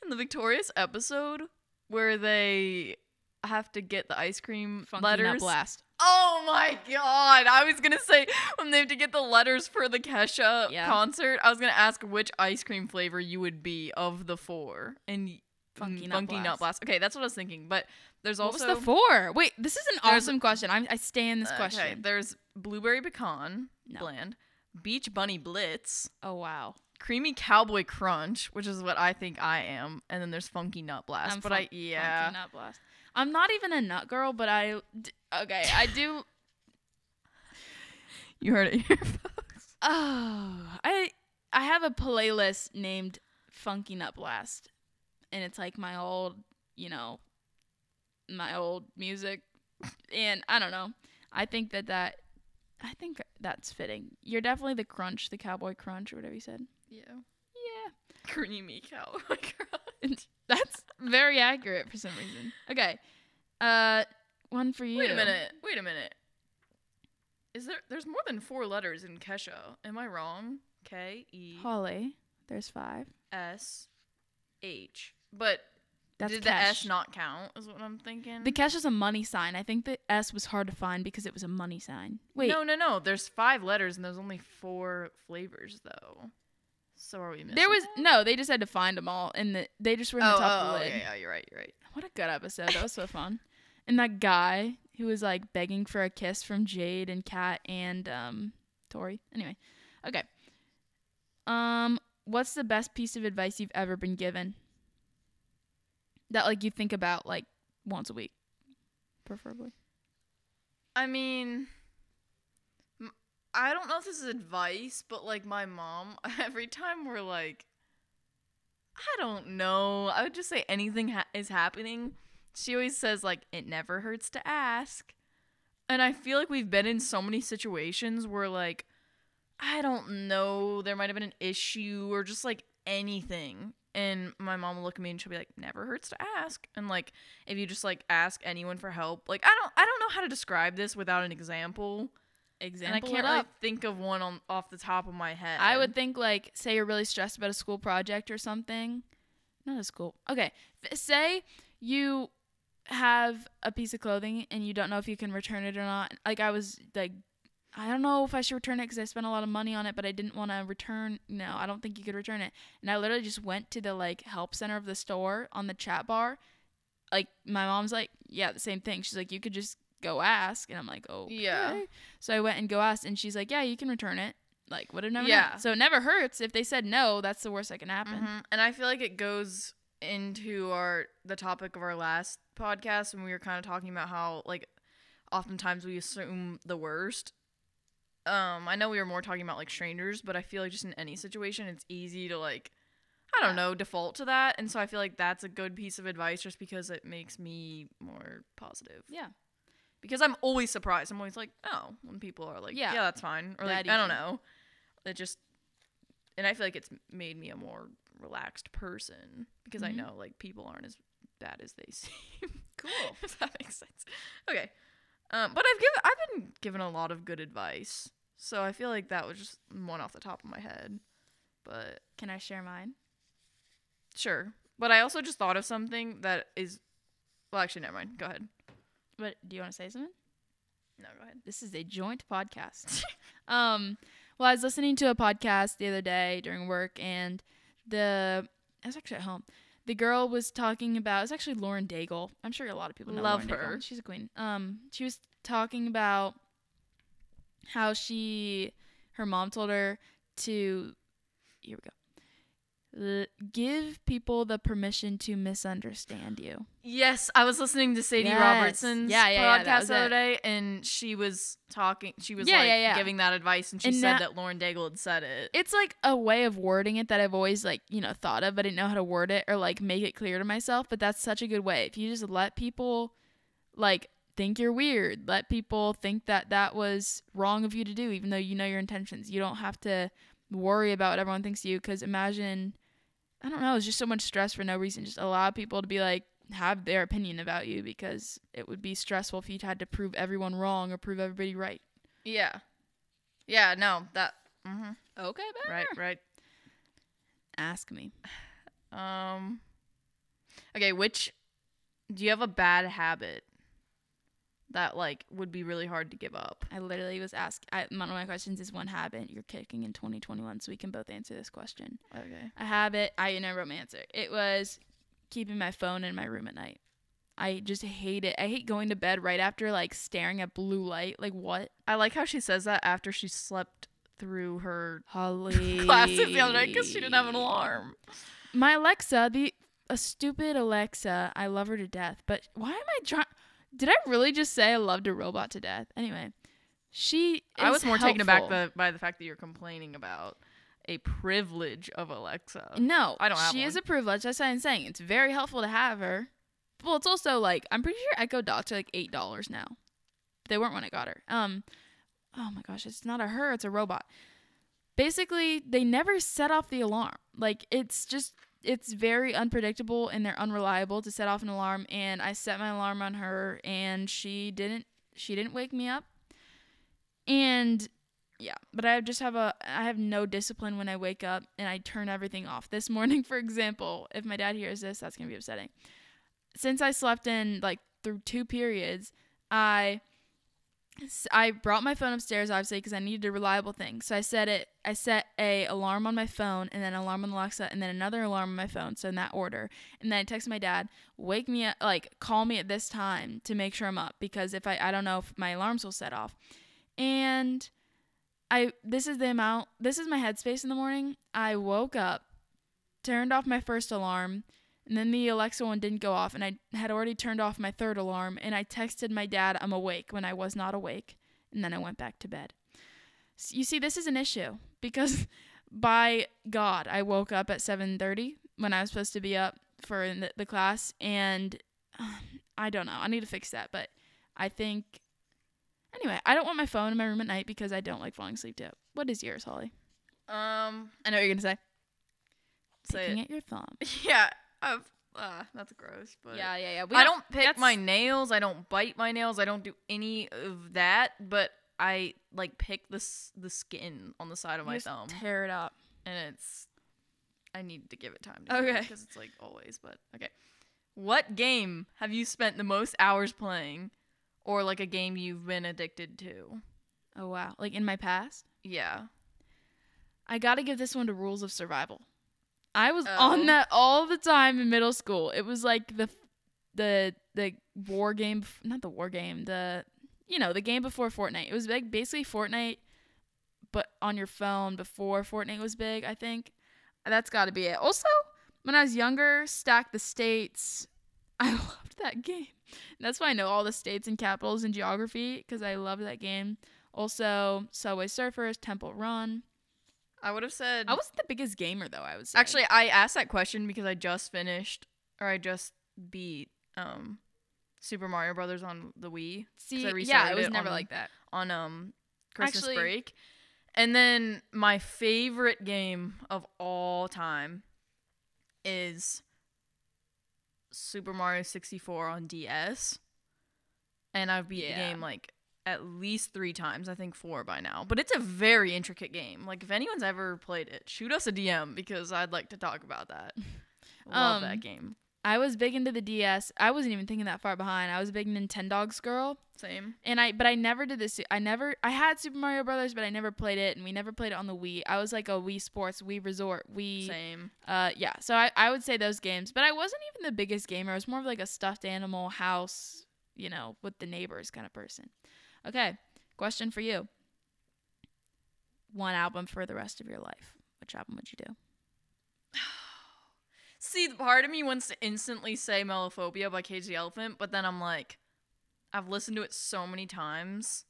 in the Victorious episode where they have to get the ice cream Funky letters. Blast. Oh my god! I was gonna say when they have to get the letters for the Kesha Yeah. concert, I was gonna ask which ice cream flavor you would be of the four, and Funky mm, Nut Funky Nut Blast. Blast. Okay, that's what I was thinking. But there's also was the four? Wait, this is an awesome question. I'm, I stand this Okay, question. there's blueberry pecan No. bland, beach bunny blitz, Oh wow. creamy cowboy crunch, which is what I think I am, and then there's funky nut blast. I'm but fun- I yeah, Funky Nut Blast. I'm not even a nut girl, but I d- okay. I do. you heard it here, folks. Oh, I I have a playlist named Funky Nut Blast, and it's like my old, you know, my old music, and I don't know. I think that that I think that's fitting. You're definitely the crunch, the cowboy crunch, or whatever you said. Yeah, Yeah, creamy cowboy crunch. that's very accurate for some reason. Okay, uh, one for you. Wait a minute. Wait a minute. Is there? There's more than four letters in Kesha. Am I wrong? K E Holly. There's five. S H. But That's did the S not count? Is what I'm thinking. The cash is a money sign. I think the S was hard to find because it was a money sign. Wait, No, no, no. There's five letters and there's only four flavors though. So are we missing? there was no. They just had to find them all, and the, they just were in the Oh, top oh, of the oh, yeah, yeah, you're right. You're right. What a good episode. That was so fun. And that guy who was like begging for a kiss from Jade and Kat and um Tori. Anyway, okay. Um, what's the best piece of advice you've ever been given? That like you think about like once a week, preferably. I mean, I don't know if this is advice, but like my mom, every time we're like, I don't know, I would just say anything ha- is happening. She always says like, it never hurts to ask. And I feel like we've been in so many situations where like, I don't know, there might have been an issue or just like anything. And my mom will look at me and she'll be like, never hurts to ask. And like, if you just like ask anyone for help like i don't i don't know how to describe this without an example Example. and i can't really think of one on off the top of my head I would think like say you're really stressed about a school project or something. Not a school. Okay. F- say you have a piece of clothing and you don't know if you can return it or not. Like I was like I don't know if I should return it cuz I spent a lot of money on it, but I didn't want to return. No, I don't think you could return it. And I literally just went to the like help center of the store on the chat bar. Like my mom's like, "Yeah, the same thing." She's like, "You could just go ask." And I'm like, "Oh, Yeah. So I went and go ask, and she's like, "Yeah, you can return it." Like, would have never. Yeah. So it never hurts if they said no. That's the worst that can happen. Mhm. and i feel like it goes into our the topic of our last podcast when we were kind of talking about how like oftentimes we assume the worst um i know we were more talking about like strangers but i feel like just in any situation it's easy to like i don't know default to that and so i feel like that's a good piece of advice just because it makes me more positive Yeah. because I'm always surprised. I'm always like, oh, when people are like, Yeah. yeah, that's fine, or like, That I don't easy. know. It just, and I feel like it's made me a more relaxed person because Mhm. I know like people aren't as bad as they seem. Cool. if that makes sense. Okay, um, but I've given I've been given a lot of good advice, so I feel like that was just one off the top of my head. But Can I share mine? sure, but I also just thought of something that is, well, actually, never mind. Go ahead. But do you want to say something? No, go ahead. This is a joint podcast. um, well, I was listening to a podcast the other day during work, and the I was actually at home. The girl was talking about. It's actually Lauren Daigle. I'm sure a lot of people know Love Lauren Daigle. her. She's a queen. Um, she was talking about how she, her mom told her to. Here we go. Give people the permission to misunderstand you. Yes, I was listening to Sadie Yes. Robertson's Yeah, yeah, yeah, podcast was the other day, and she was talking. She was Yeah, like yeah, yeah. giving that advice, and she And said that- that Lauren Daigle had said it. it's like a way of wording it that I've always like, you know, thought of, but I didn't know how to word it or like make it clear to myself. But that's such a good way. If you just let people like think you're weird. Let people think that that was wrong of you to do, even though you know your intentions. You don't have to worry about what everyone thinks of you. Because imagine, I don't know, it's just so much stress for no reason. Just allow people to be like, have their opinion about you because it would be stressful if you had to prove everyone wrong or prove everybody right. Yeah. Yeah, no, that mhm. Okay, Right, right. Ask me. Um Okay, which do you have a bad habit that like would be really hard to give up? I literally was asked. I, one of my questions is one habit you're kicking in 2021, so we can both answer this question. Okay. A habit I never answer. It was keeping my phone in my room at night. I just hate it. I hate going to bed right after like staring at blue light. Like what? I like how she says that after she slept through her Holly. classes the other night because she didn't have an alarm. My Alexa, the a stupid Alexa, I love her to death. But why am I trying? Did I really just say I loved a robot to death? Anyway, she. I was more taken aback the, by the fact that you're complaining about a privilege of Alexa. No, I don't have She is a privilege. That's what I'm saying. It's very helpful to have her. Well, it's also like I'm pretty sure Echo Dots are like eight dollars now. They weren't when I got her. Um, oh my gosh, it's not a her. It's a robot. Basically, they never set off the alarm. Like it's just it's very unpredictable and they're unreliable to set off an alarm. And I set my alarm on her, and she didn't. She didn't wake me up. And yeah, but I just have a I have no discipline when I wake up and I turn everything off. This morning, for example, if my dad hears this, that's going to be upsetting. Since I slept in like through two periods, I I brought my phone upstairs obviously because I needed a reliable thing. So I set it I set a alarm on my phone and then alarm on the Alexa and then another alarm on my phone, so in that order. And then I texted my dad, "Wake me up, like call me at this time to make sure I'm up because if I I don't know if my alarms will set off." And I this is the amount this is my headspace in the morning. I woke up, turned off my first alarm, and then the Alexa one didn't go off and I had already turned off my third alarm and I texted my dad I'm awake when I was not awake and then I went back to bed. S- You see this is an issue because by God, I woke up at 7:30 when I was supposed to be up for the, the class and um, I don't know. I need to fix that, but I think Anyway, I don't want my phone in my room at night because I don't like falling asleep to it. What is yours, Holly? Um, I know what you're gonna say. say Picking at your thumb. Yeah, I've, uh, that's gross. But yeah, yeah, yeah. We I don't pick my nails. I don't bite my nails. I don't do any of that. But I like pick the the skin on the side of my just thumb, Tear it up. and it's. I need to give it time. To Okay. Because it's like always, but okay. What game have you spent the most hours playing, or like a game you've been addicted to? Oh wow! Like in my past, Yeah. I gotta give this one to Rules of Survival. I was Oh. on that all the time in middle school. It was like the the the war game, not the war game, the you know the game before Fortnite. It was like basically Fortnite, but on your phone before Fortnite was big. I think that's got to be it. Also, when I was younger, Stack the States. I loved that game. That's why I know all the states and capitals and geography because I loved that game. Also, Subway Surfers, Temple Run. I would have said. I wasn't the biggest gamer though. I was Actually, I asked that question because I just finished, or I just beat um, Super Mario Brothers on the Wii see, I yeah, it was it never on- like that. on um Christmas Actually- break, and then my favorite game of all time is Super Mario 64 on DS, and I've beat Yeah. the game like at least three times. I think four by now. But it's a very intricate game. Like if anyone's ever played it, shoot us a DM because I'd like to talk about that. Love Um, that game. I was big into the DS. I wasn't even thinking that far behind. I was a big Nintendogs girl, Same. and I but I never did this. I never I had Super Mario Brothers, but I never played it, and we never played it on the Wii. I was like a Wii Sports, Wii Resort, Wii. Same. Uh, yeah. So I I would say those games, but I wasn't even the biggest gamer. I was more of like a stuffed animal house, you know, with the neighbors kind of person. Okay, question for you. One album for the rest of your life. Which album would you do? See, the part of me wants to instantly say Melophobia by Cage the Elephant, but then I'm like, I've listened to it so many times.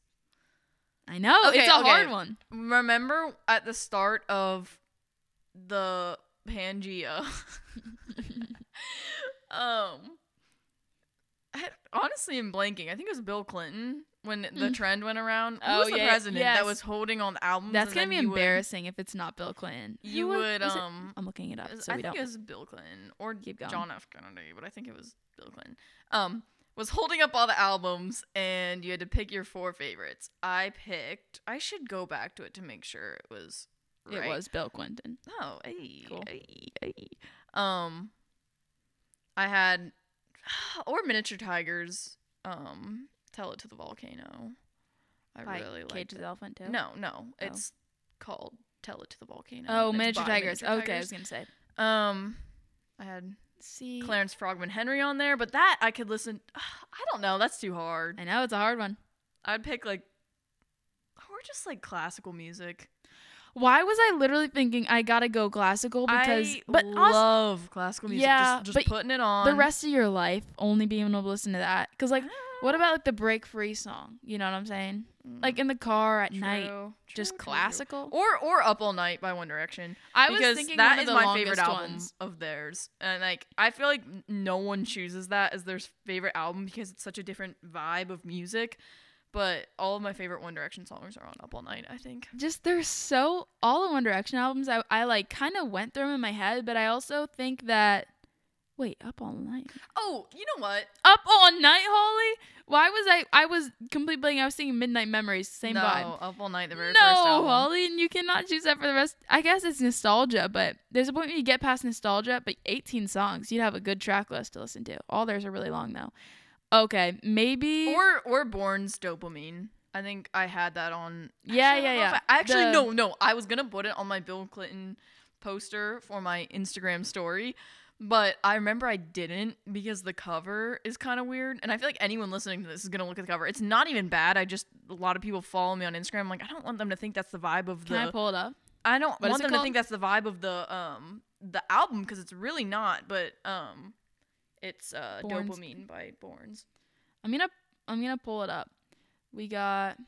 I know Okay, it's a okay. hard one. Remember at the start of the Pangea, um, I honestly am blanking. I think it was Bill Clinton when the Mm. trend went around. Who Oh, was the yeah, president yes. that was holding all the albums? That's gonna be you would- embarrassing if it's not Bill Clinton. Who You would was um. I'm looking it up was- so I we think don't. it was Bill Clinton or. John F. Kennedy, but I think it was Bill Clinton. Um, was holding up all the albums, and you had to pick your four favorites. I picked. I should go back to it to make sure it was. Right. It was Bill Clinton. Oh, hey, Cool. hey, hey. Um, I had or miniature tigers. Um, tell it to the volcano. I By really like. Cage the Elephant too. No, no, it's called "Tell It to the Volcano." Oh, miniature tigers. Miniature Okay, I was gonna say. Um, I had See, Clarence Frogman Henry on there, but that I could listen. I don't know. That's too hard. I know it's a hard one. I'd pick like, or just like classical music. Why was I literally thinking I gotta go classical because, I but also, love classical music. Yeah, just, just but putting it on. the rest of your life only being able to listen to that. Cause like, what about like the break free song? You know what I'm saying? Mm. Like in the car at night, True, just true, true, true. classical. Or or Up All Night by One Direction. I was thinking that one of the my favorite album ones. of theirs, and like I feel like no one chooses that as their favorite album because it's such a different vibe of music. But all of my favorite One Direction songs are on Up All Night. I think. Just they're so all the One Direction albums. I I like kind of went through them in my head, but I also think that. Wait, up all night. Oh, you know what? Up all night, Holly. Why was I? I was completely blanking. I was singing Midnight Memories. Same vibe. no, vibe. Up All Night, the very no, first album. Holly, and you cannot choose that for the rest. I guess it's nostalgia, but there's a point where you get past nostalgia. But 18 songs, you'd have a good track list to listen to. All theirs are really long though. Okay, maybe. Or or Borns Dopamine. I think I had that on. Yeah, Actually, yeah, yeah. I- actually, The- no, no. I was gonna put it on my Bill Clinton poster for my Instagram story, but I remember I didn't because the cover is kind of weird, and I feel like anyone listening to this is gonna look at the cover. It's not even bad. I just a lot of people follow me on Instagram. I'm like, I don't want them to think that's the vibe of the. Can. I pull it up? I don't What want them to think that's the vibe of the um the album because it's really not. But um, it's uh Borns. Dopamine by Borns. I'm gonna I'm gonna pull it up. We got.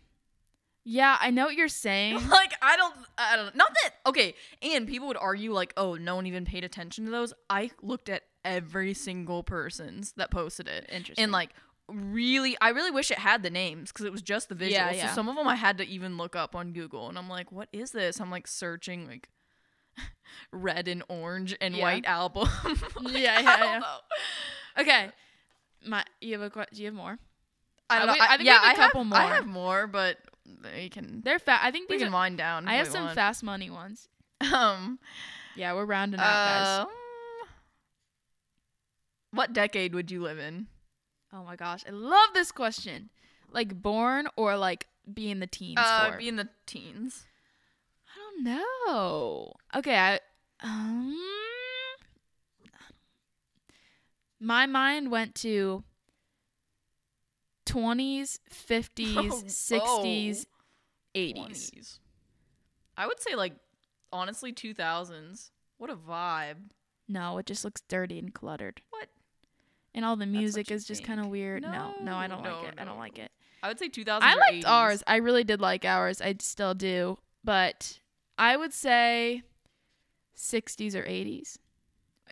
Yeah, I know what you're saying. like I don't I don't not that okay and people would argue like oh no one even paid attention to those I looked at every single person's that posted it Interesting. and like really I really wish it had the names because it was just the visuals Yeah, yeah. so some of them I had to even look up on Google and I'm like what is this I'm like searching like red and orange and Yeah. white album Like, Yeah, I yeah, yeah. okay, my you have a do you have more? I don't know we- I, I think we yeah have a I couple have, I have more but we can They're fat. I think we can are. wind down I have some want. fast money ones. um Yeah, we're rounding out, guys. Um, what decade would you live in? Oh my gosh, I love this question. Like born or like being the teens Uh, for? be the teens. I don't know. Okay, I um my mind went to 20s, 50s, Oh, 60s, 80s. 20s. I would say like honestly 2000s. What a vibe. No, it just looks dirty and cluttered. What? And all the music is just kind of weird. No, no, I don't No, like it. I don't like it. I would say 2000s. I liked 80s. ours. I really did like ours. I still do. But I would say 60s or 80s.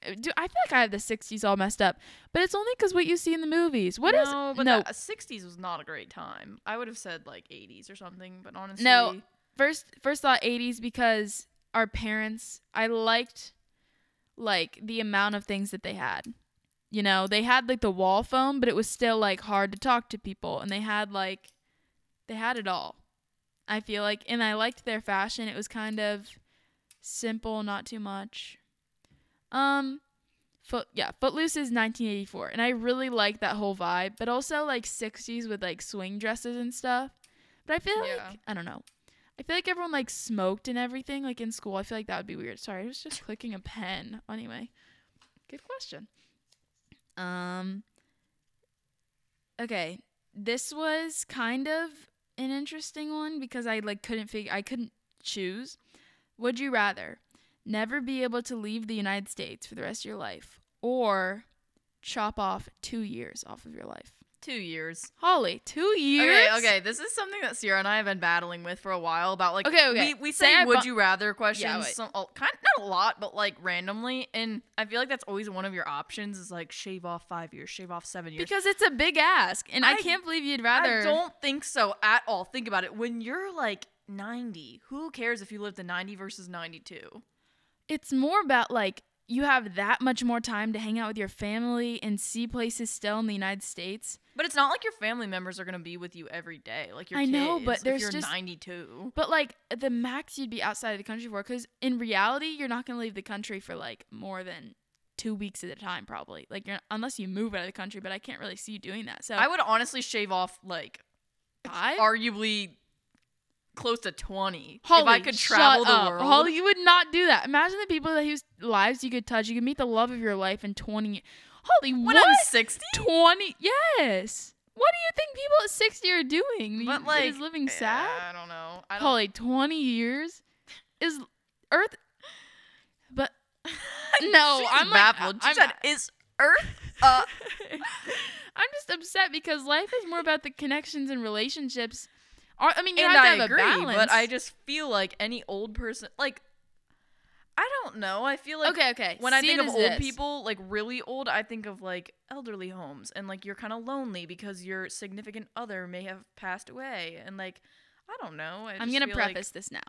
Uh, Do I feel like I have the 60s all messed up, but it's only because what you see in the movies. What is no, but no the 60s was not a great time. I would have said like 80s or something, but honestly, No. first first thought 80s because our parents I liked like the amount of things that they had. You know, they had like the wall phone, but it was still like hard to talk to people and they had like they had it all. I feel like and I liked their fashion. It was kind of simple, not too much. Um Foot yeah, Footloose is 1984 and I really like that whole vibe, but also like 60s with like swing dresses and stuff. But I feel Yeah. like I don't know. I feel like everyone like smoked and everything like in school. I feel like that would be weird. Sorry, I was just clicking a pen. Anyway, good question. Um. Okay, this was kind of an interesting one because I like couldn't figure. I couldn't choose. Would you rather never be able to leave the United States for the rest of your life, or chop off two years off of your life? Two years. Holly, two years. Okay, okay. This is something that Sierra and I have been battling with for a while about like Okay, okay. we, we Say say would bu- you rather questions wait. some oh, kind not a lot, but like randomly and I feel like that's always one of your options is like shave off 5 years, shave off 7 years. Because it's a big ask, and I, I- can't believe you'd rather. I don't think so at all. Think about it. When you're like 90, who cares if you live to 90 versus 92? It's more about like you have that much more time to hang out with your family and see places still in the United States. But it's not like your family members are going to be with you every day. Like your I know, but if there's you're just- 92. But like the max you'd be outside of the country for, because in reality, you're not gonna leave the country for like more than two weeks at a time, probably. Like you're unless you move out of the country, but I can't really see you doing that. So I would honestly shave off like five. arguably close to 20 Holly, if I could travel the world. Holly, you would not do that. Imagine the people that whose lives you could touch. You could meet the love of your life in 20. Holly, when what? I'm 60? 20? Yes. What do you think people at 60 are doing? But You- like is living sad? I don't know. I don't Holly, 20 years is Earth. But no, I'm like- baffled. she I'm- said, "Is Earth uh I'm just upset because life is more about the connections and relationships. I mean, you and have to I have agree, a balance. but I just feel like any old person like I don't know. I feel like okay, okay. when I think of old this. people, like really old, I think of like elderly homes and like you're kind of lonely because your significant other may have passed away and like I don't know. I I'm just gonna feel like- preface this now.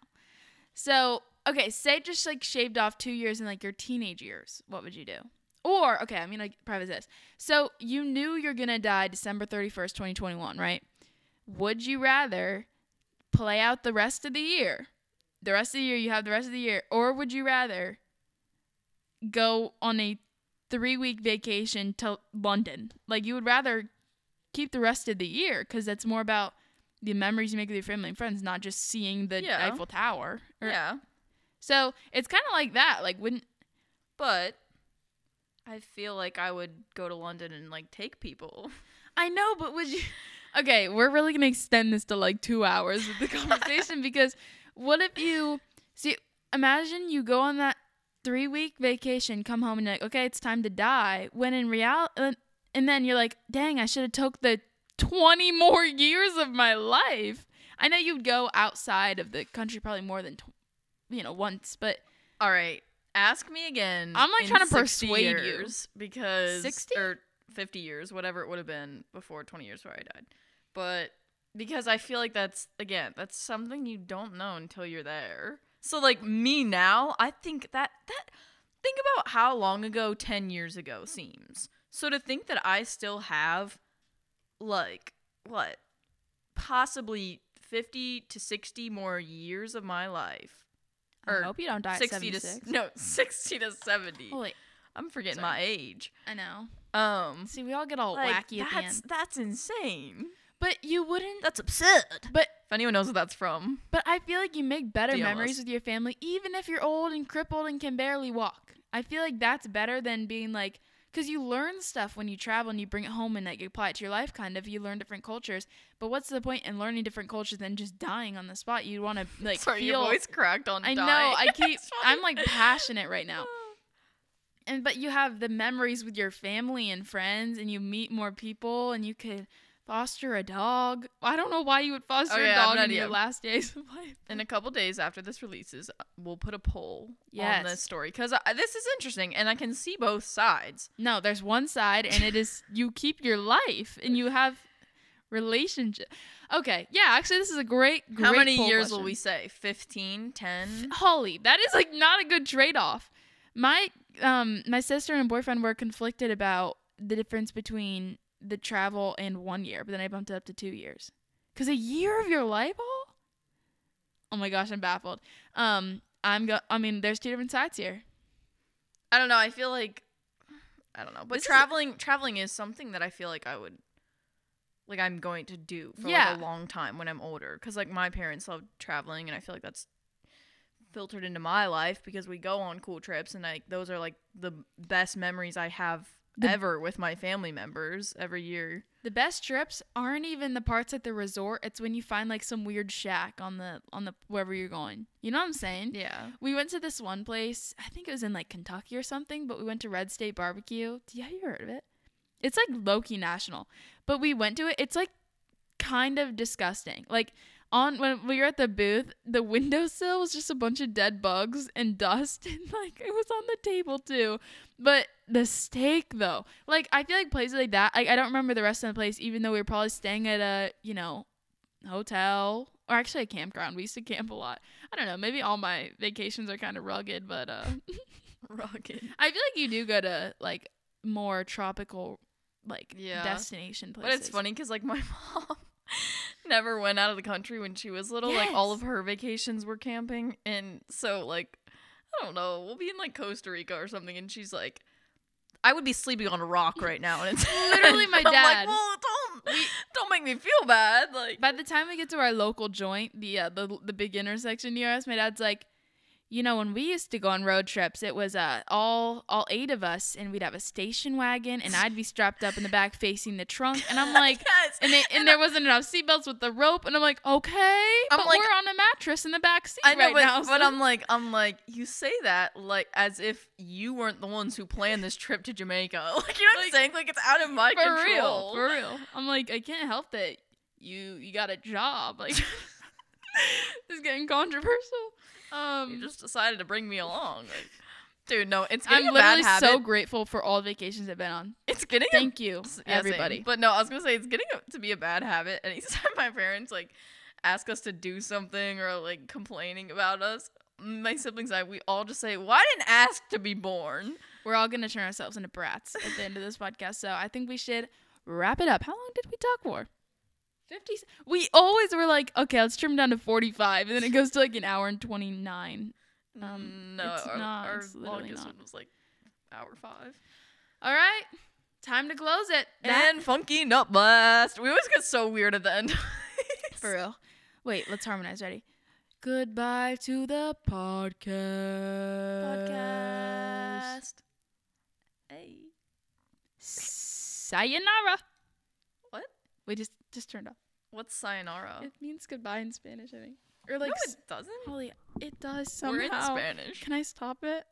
So, okay, say just like shaved off two years in like your teenage years. What would you do? Or okay, I'm gonna preface this. So you knew you're gonna die December 31st, 2021, right? Would you rather play out the rest of the year? The rest of the year, you have the rest of the year, or would you rather go on a three week vacation to London? Like you would rather keep the rest of the year because that's more about the memories you make with your family and friends, not just seeing the Yeah. Eiffel Tower. Or- yeah, So it's kind of like that. Like wouldn't but I feel like I would go to London and like take people. I know, but would you? Okay, we're really gonna extend this to like two hours of the conversation because what if you see? Imagine you go on that three week vacation, come home and you're like, okay, it's time to die. When in reality, uh, and then you're like, dang, I should have took the twenty more years of my life. I know you'd go outside of the country probably more than, tw- you know, once, but All right, ask me again. I'm, like, in trying to 60 persuade you. because 60? or 50 years, whatever it would have been before 20 years before I died. But because I feel like that's again, that's something you don't know until you're there. So like me now, I think that that think about how long ago 10 years ago seems. So to think that I still have like what possibly 50 to 60 more years of my life I hope you don't die at 60 to 76. no 60 to 70 Holy, i'm forgetting Sorry. my age I know. um See, we all get all like, wacky at the end. that's insane But you wouldn't. that's absurd But if anyone knows what that's from but I feel like you make better DM memories with your family, even if you're old and crippled and can barely walk. I feel like that's better than being like, because you learn stuff when you travel and you bring it home and like you apply it to your life. Kind of, you learn different cultures. But what's the point in learning different cultures than just dying on the spot? You want to like sorry feel. your voice cracked on I die. know. I keep. I'm like passionate right now. and but you have the memories with your family and friends and you meet more people and you could foster a dog. I don't know why you would foster Oh, a yeah, have dog in your last days of life. In a couple days after this releases uh, we'll put a poll on this story because this is interesting and i can see both sides. No there's one side and it is you keep your life and you have relationship. Okay yeah actually this is a great, great how many years will we say? 15 10 Holly, that is like not a good trade off. My um my sister and boyfriend were conflicted about the difference between the travel in one year, but then I bumped it up to two years. Cause a year of your life, all? Oh my gosh, I'm baffled. Um, I'm go. I mean, there's two different sides here. I don't know. I feel like I don't know, but This is- traveling traveling is something that I feel like I would like I'm going to do for Yeah. like a long time when I'm older cuz like my parents love traveling and I feel like that's filtered into my life because we go on cool trips and like those are like the best memories I have The- ever with my family members every year. The best trips aren't even the parts at the resort. It's when you find like some weird shack on the on the wherever you're going. You know what I'm saying? Yeah. We went to this one place. I think it was in like Kentucky or something, but we went to Red State Barbecue. Do you have you heard of it? It's like low key national, but we went to it. It's like kind of disgusting. Like on when we were at the booth, the windowsill was just a bunch of dead bugs and dust, and like it was on the table too. But the steak though, like I feel like places like that. Like I don't remember the rest of the place, even though we were probably staying at a you know hotel or actually a campground. We used to camp a lot. I don't know. Maybe all my vacations are kind of rugged, but uh, Rugged. I feel like you do go to like more tropical like Yeah. destination places. But it's funny because like my mom never went out of the country when she was little. Like all of her vacations were camping, and so like I don't know, we'll be in like Costa Rica or something, and she's like, I would be sleeping on a rock right now, and it's Literally my I'm like, dad. well, don't don't make me feel bad. Like By the time we get to our local joint, the uh, the the beginner section near us, my dad's like, you know, when we used to go on road trips, it was uh all all eight of us, and we'd have a station wagon, and I'd be strapped up in the back facing the trunk, and I'm like. yes. And, they, and there wasn't enough seatbelts with the rope, and I'm like, okay, I'm but like- we're on a mattress in the back seat I know, right but, now. but I'm like, I'm like, you say that like as if you weren't the ones who planned this trip to Jamaica. Like, you know what I'm saying? Like, it's out of my for control. real, for real. I'm like, I can't help that you you got a job. Like, this is getting controversial. Um, You just decided to bring me along. Like, dude, no, it's getting I'm a bad literally habit. so grateful for all the vacations I've been on. it's getting a Thank you, yeah, same. everybody. But no, I was gonna say it's getting a, to be a bad habit. Anytime my parents like ask us to do something or like complaining about us, my siblings and I, we all just say, "Well, I didn't ask to be born." We're all gonna turn ourselves into brats at the end of this podcast, so I think we should wrap it up. How long did we talk for? Fifty. We always were like, okay, let's trim down to forty-five, and then it goes to like an hour and twenty-nine. Um, no, it's our, not, our it's longest not. one was like hour five. All right, time to close it. And funky nut blast. We always get so weird at the end. For real. Wait, let's harmonize. Ready? Goodbye to the podcast. podcast. Hey. Sayonara. What? We just just turned off. What's sayonara? It means goodbye in Spanish, I think. Or like, no, it doesn't. Holly, it does somehow. We're in Spanish. Can I stop it?